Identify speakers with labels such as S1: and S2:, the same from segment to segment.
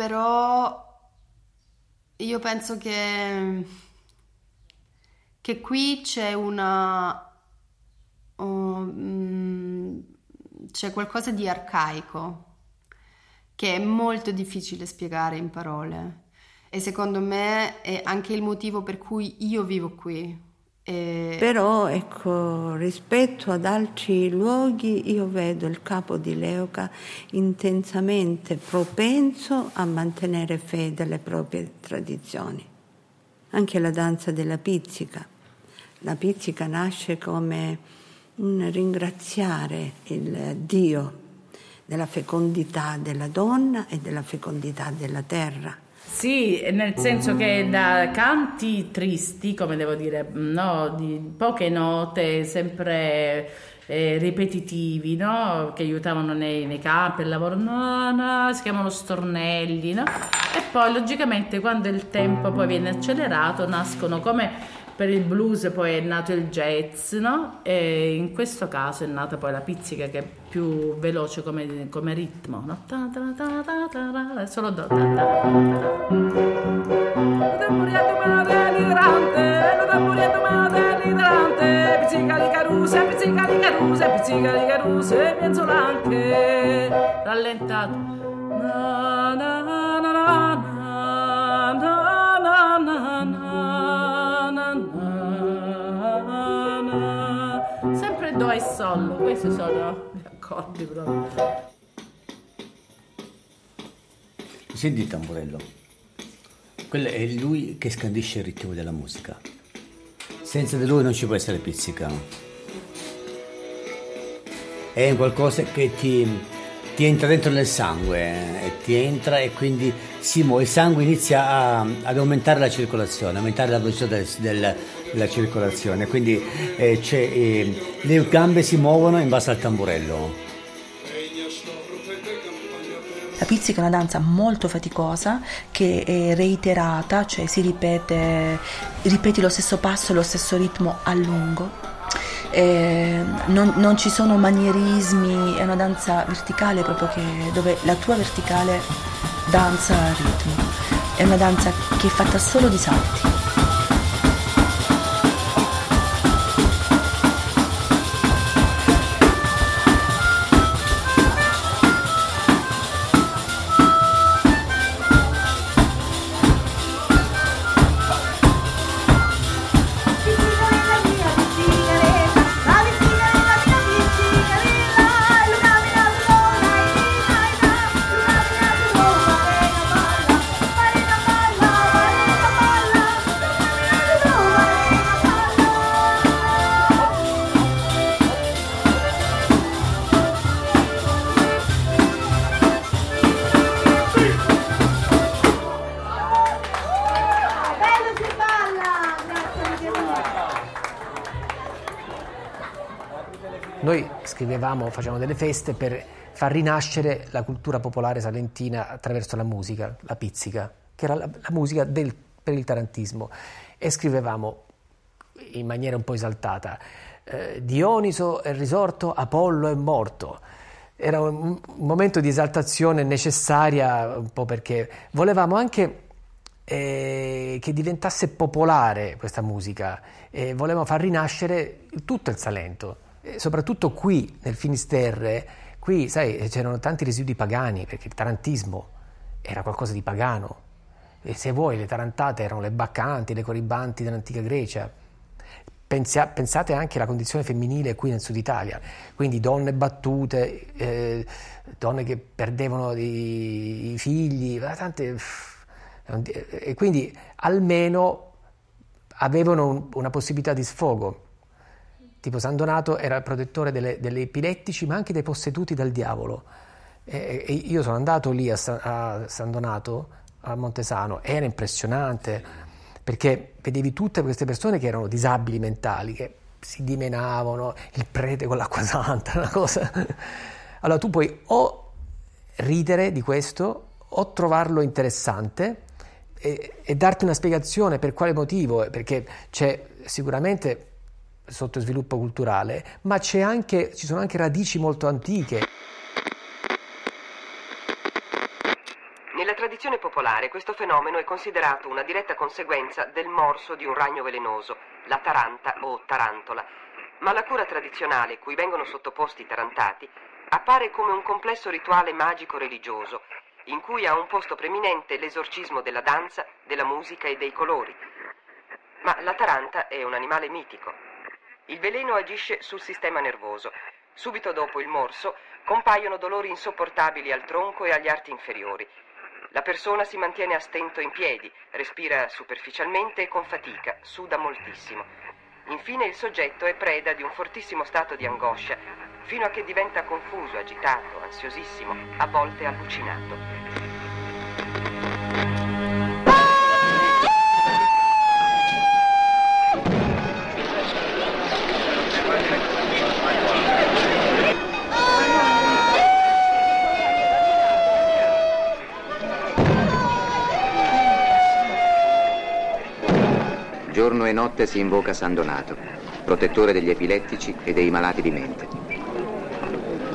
S1: però io penso che, che qui c'è una... Um, c'è qualcosa di arcaico che è molto difficile spiegare in parole e secondo me è anche il motivo per cui io vivo qui.
S2: E... Però ecco, rispetto ad altri luoghi io vedo il capo di Leuca intensamente propenso a mantenere fede alle proprie tradizioni. Anche la danza della pizzica. La pizzica nasce come un ringraziare il Dio della fecondità della donna e della fecondità della terra.
S3: Sì, nel senso che da canti tristi, come devo dire, no, di poche note, sempre eh, ripetitivi, no? che aiutavano nei, nei campi, il lavoro, no, no, si chiamano stornelli, no? e poi logicamente quando il tempo poi viene accelerato nascono come per il blues poi è nato il jazz, no? E in questo caso è nata poi la pizzica che è più veloce come, come ritmo, no? Ta ta ta ta ta, solo do. Ta ta ta. Pizzica di caruse, pizzica di caruse, pizzica di caruse, pienzolante, rallentato. Na na na Do e Sol, questi sono gli accordi proprio.
S4: Senti il tamburello. Quello è lui che scandisce il ritmo della musica. Senza di lui non ci può essere pizzica. È qualcosa che ti, ti entra dentro nel sangue, eh, ti entra e quindi si muove, il sangue inizia a, ad aumentare la circolazione, aumentare la velocità del, del, della circolazione, quindi eh, eh, le gambe si muovono in base al tamburello.
S5: La pizzica è una danza molto faticosa che è reiterata, cioè si ripete, ripeti lo stesso passo, lo stesso ritmo a lungo. Eh, non, non, ci sono manierismi, è una danza verticale proprio che, dove la tua verticale danza a ritmo. È una danza che è fatta solo di salti.
S6: Scrivevamo, facevamo delle feste per far rinascere la cultura popolare salentina attraverso la musica, la pizzica, che era la, la musica del, per il tarantismo. E scrivevamo in maniera un po' esaltata, eh, Dioniso è risorto, Apollo è morto. Era un, un momento di esaltazione necessaria, un po' perché volevamo anche eh, che diventasse popolare questa musica e volevamo far rinascere tutto il Salento soprattutto qui nel Finisterre, qui sai, c'erano tanti residui pagani perché il tarantismo era qualcosa di pagano. E se vuoi, le tarantate erano le baccanti, le coribanti dell'antica Grecia. Pensia, pensate anche alla condizione femminile qui nel sud Italia, quindi donne battute, eh, donne che perdevano i, i figli, tante, e quindi almeno avevano un, una possibilità di sfogo. Tipo San Donato era il protettore delle, delle epilettici, ma anche dei posseduti dal diavolo. E, e io sono andato lì a San, a San Donato, a Montesano, era impressionante perché vedevi tutte queste persone che erano disabili mentali, che si dimenavano, il prete con l'acqua santa, una cosa. Allora tu puoi o ridere di questo o trovarlo interessante e, e darti una spiegazione per quale motivo, perché c'è sicuramente sottosviluppo culturale, ma anche, ci sono anche radici molto antiche.
S7: Nella tradizione popolare questo fenomeno è considerato una diretta conseguenza del morso di un ragno velenoso, la taranta o tarantola, ma la cura tradizionale cui vengono sottoposti i tarantati appare come un complesso rituale magico-religioso, in cui ha un posto preminente l'esorcismo della danza, della musica e dei colori. Ma la taranta è un animale mitico. Il veleno agisce sul sistema nervoso. Subito dopo il morso compaiono dolori insopportabili al tronco e agli arti inferiori. La persona si mantiene a stento in piedi, respira superficialmente e con fatica, suda moltissimo. Infine il soggetto è preda di un fortissimo stato di angoscia, fino a che diventa confuso, agitato, ansiosissimo, a volte allucinato.
S8: Giorno e notte si invoca San Donato, protettore degli epilettici e dei malati di mente.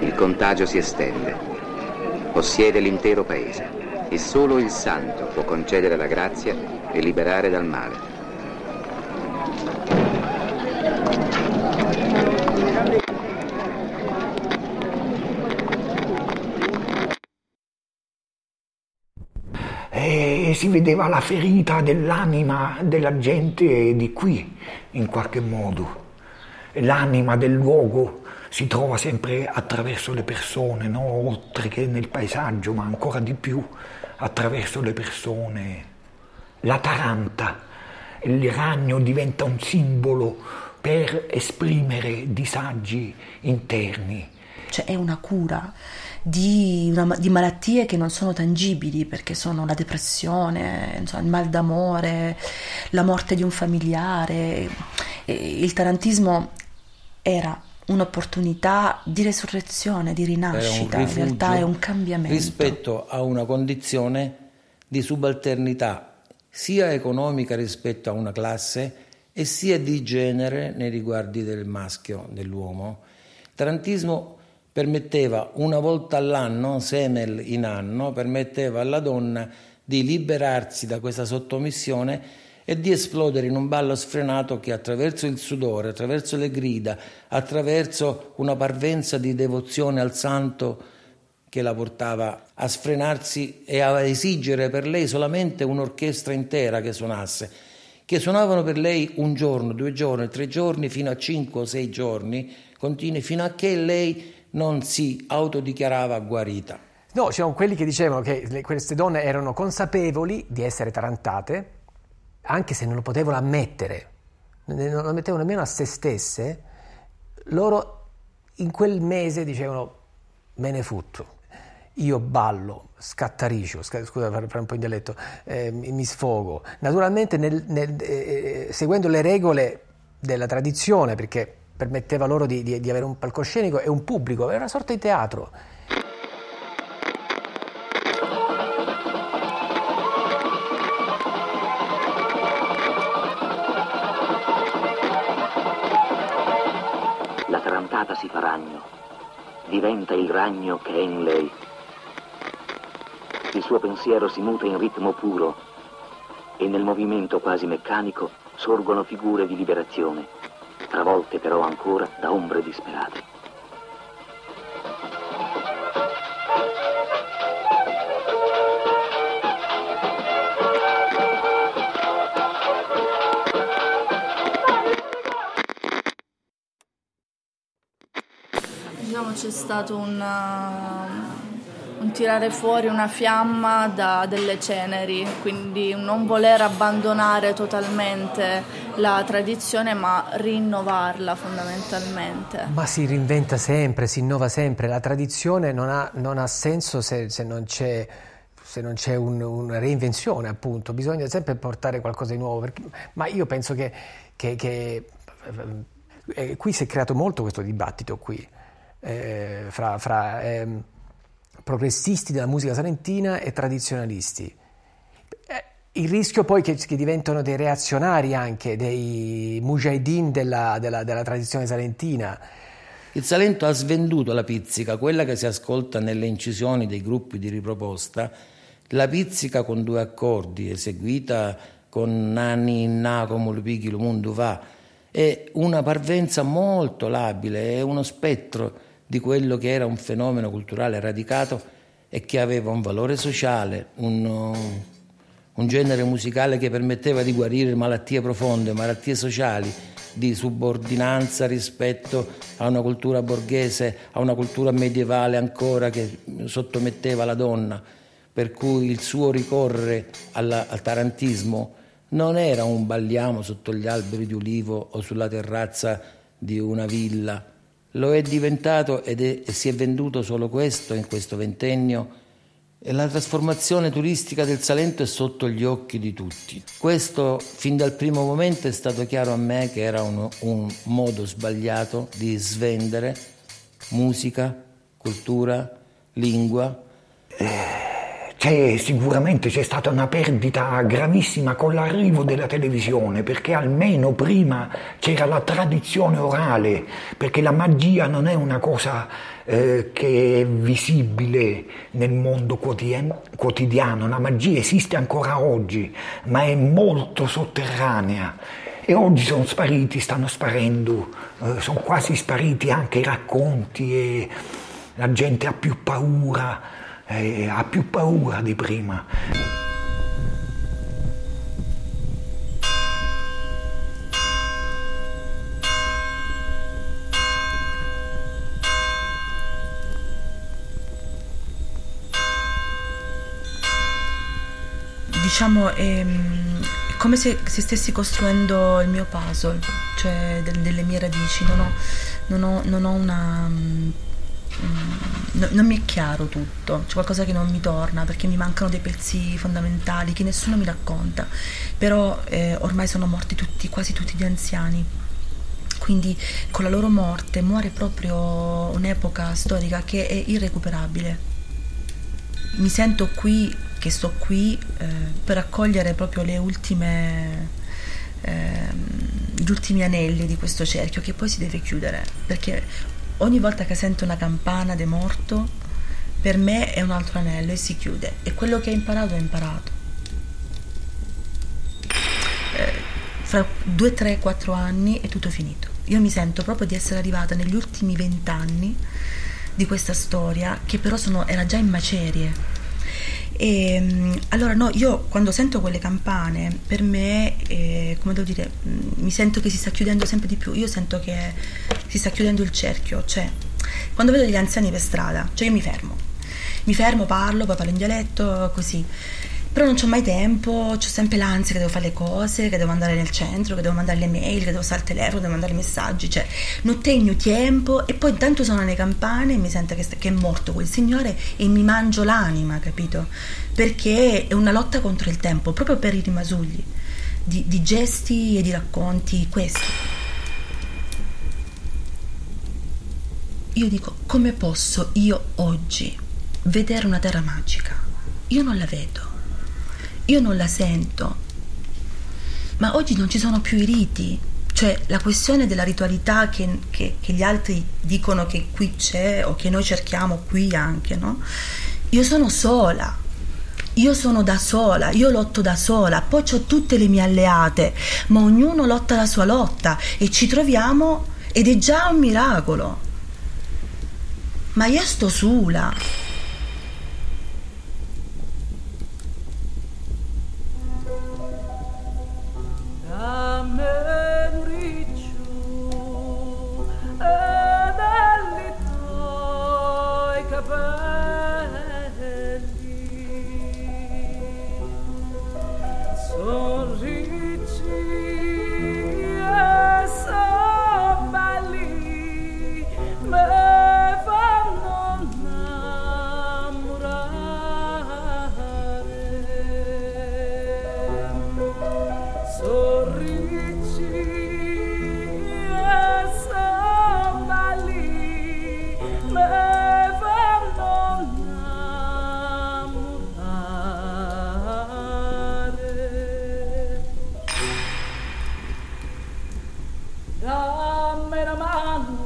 S8: Il contagio si estende, possiede l'intero paese e solo il santo può concedere la grazia e liberare dal male.
S9: e si vedeva la ferita dell'anima della gente di qui, in qualche modo. L'anima del luogo si trova sempre attraverso le persone, no? oltre che nel paesaggio, ma ancora di più attraverso le persone. La taranta, il ragno diventa un simbolo per esprimere disagi interni.
S5: Cioè è una cura di, una, di, malattie che non sono tangibili perché sono la depressione, insomma, il mal d'amore, la morte di un familiare. E il tarantismo era un'opportunità di resurrezione, di rinascita, in realtà è un cambiamento.
S10: Rispetto a una condizione di subalternità sia economica rispetto a una classe e sia di genere nei riguardi del maschio, dell'uomo. Il tarantismo permetteva una volta all'anno, semel in anno, permetteva alla donna di liberarsi da questa sottomissione e di esplodere in un ballo sfrenato che attraverso il sudore, attraverso le grida, attraverso una parvenza di devozione al santo che la portava a sfrenarsi e a esigere per lei solamente un'orchestra intera che suonasse, che suonavano per lei un giorno, due giorni, tre giorni, fino a cinque o sei giorni continui, fino a che lei non si autodichiarava guarita.
S6: No, c'erano quelli che dicevano che le, queste donne erano consapevoli di essere tarantate, anche se non lo potevano ammettere, non lo mettevano nemmeno a se stesse, loro in quel mese dicevano me ne futto, io ballo, scattaricio, scusa per un po' in dialetto, eh, mi sfogo, naturalmente nel, nel, eh, seguendo le regole della tradizione, perché permetteva loro di, di, di avere un palcoscenico e un pubblico, era una sorta di teatro.
S11: La tarantata si fa ragno, diventa il ragno che è in lei. Il suo pensiero si muta in ritmo puro e nel movimento quasi meccanico sorgono figure di liberazione travolte però ancora da ombre disperate.
S12: Diciamo c'è stato un un tirare fuori una fiamma da delle ceneri, quindi non voler abbandonare totalmente la tradizione ma rinnovarla fondamentalmente.
S6: Ma si reinventa sempre, si innova sempre, la tradizione non ha, non ha senso se, se, non c'è, se non c'è un, una reinvenzione appunto, bisogna sempre portare qualcosa di nuovo, perché, ma io penso che, che, che eh, qui si è creato molto questo dibattito qui. Eh, fra, fra eh, progressisti della musica salentina e tradizionalisti. Eh, il rischio poi che, che diventano dei reazionari anche, dei mujahideen della, della, della tradizione salentina.
S10: Il Salento ha svenduto la pizzica, quella che si ascolta nelle incisioni dei gruppi di riproposta, La pizzica con due accordi, eseguita con nani na come lo pighi lo mondo va, è una parvenza molto labile, è uno spettro di quello che era un fenomeno culturale radicato e che aveva un valore sociale, un, un genere musicale che permetteva di guarire malattie profonde, malattie sociali, di subordinanza rispetto a una cultura borghese, a una cultura medievale ancora che sottometteva la donna, per cui il suo ricorrere alla, al tarantismo non era un balliamo sotto gli alberi di ulivo o sulla terrazza di una villa, lo è diventato ed è, si è venduto solo questo in questo ventennio e la trasformazione turistica del Salento è sotto gli occhi di tutti. Questo fin dal primo momento è stato chiaro a me che era un, un modo sbagliato di svendere musica, cultura, lingua.
S9: C'è, sicuramente c'è stata una perdita gravissima con l'arrivo della televisione, perché almeno prima c'era la tradizione orale, perché la magia non è una cosa eh, che è visibile nel mondo quotidiano, la magia esiste ancora oggi, ma è molto sotterranea. E oggi sono spariti, stanno sparendo, eh, sono quasi spariti anche i racconti e la gente ha più paura eh, ha più paura di prima.
S5: Diciamo è, è come se, se, stessi costruendo il mio puzzle, cioè del, delle mie radici, non ho, non ho, non ho una Mm, no, non mi è chiaro tutto, c'è qualcosa che non mi torna perché mi mancano dei pezzi fondamentali che nessuno mi racconta, però eh, ormai sono morti tutti, quasi tutti gli anziani. Quindi con la loro morte muore proprio un'epoca storica che è irrecuperabile. Mi sento qui, che sto qui, eh, per accogliere proprio le ultime, eh, gli ultimi anelli di questo cerchio che poi si deve chiudere, perché ogni volta che sento una campana di morto, per me è un altro anello e si chiude. E quello che ho imparato, ho imparato. Eh, fra 2, 3, 4 anni è tutto finito. Io mi sento proprio di essere arrivata negli ultimi vent'anni di questa storia, che però sono, era già in macerie e, ehm, allora no, io quando sento quelle campane, per me, eh, come devo dire, mm, mi sento che si sta chiudendo sempre di più, io sento che si sta chiudendo il cerchio, cioè quando vedo degli anziani per strada, cioè io mi fermo, mi fermo, parlo, poi parlo in dialetto, così però non ho mai tempo, ho sempre l'ansia che devo fare le cose, che devo andare nel centro, che devo mandare le mail, che devo stare al telefono, devo mandare messaggi, cioè non tengo tempo e poi intanto sono le campane e mi sento che, che, è morto quel signore e mi mangio l'anima, capito? Perché è una lotta contro il tempo, proprio per i rimasugli di, di gesti e di racconti questi. Io dico, come posso io oggi vedere una terra magica? Io non la vedo io non la sento. Ma oggi non ci sono più i riti, cioè la questione della ritualità che, che, che, gli altri dicono che qui c'è o che noi cerchiamo qui anche, no? Io sono sola, io sono da sola, io lotto da sola, poi ho tutte le mie alleate, ma ognuno lotta la sua lotta e ci troviamo ed è già un miracolo. Ma io sto sola. dammi la mano.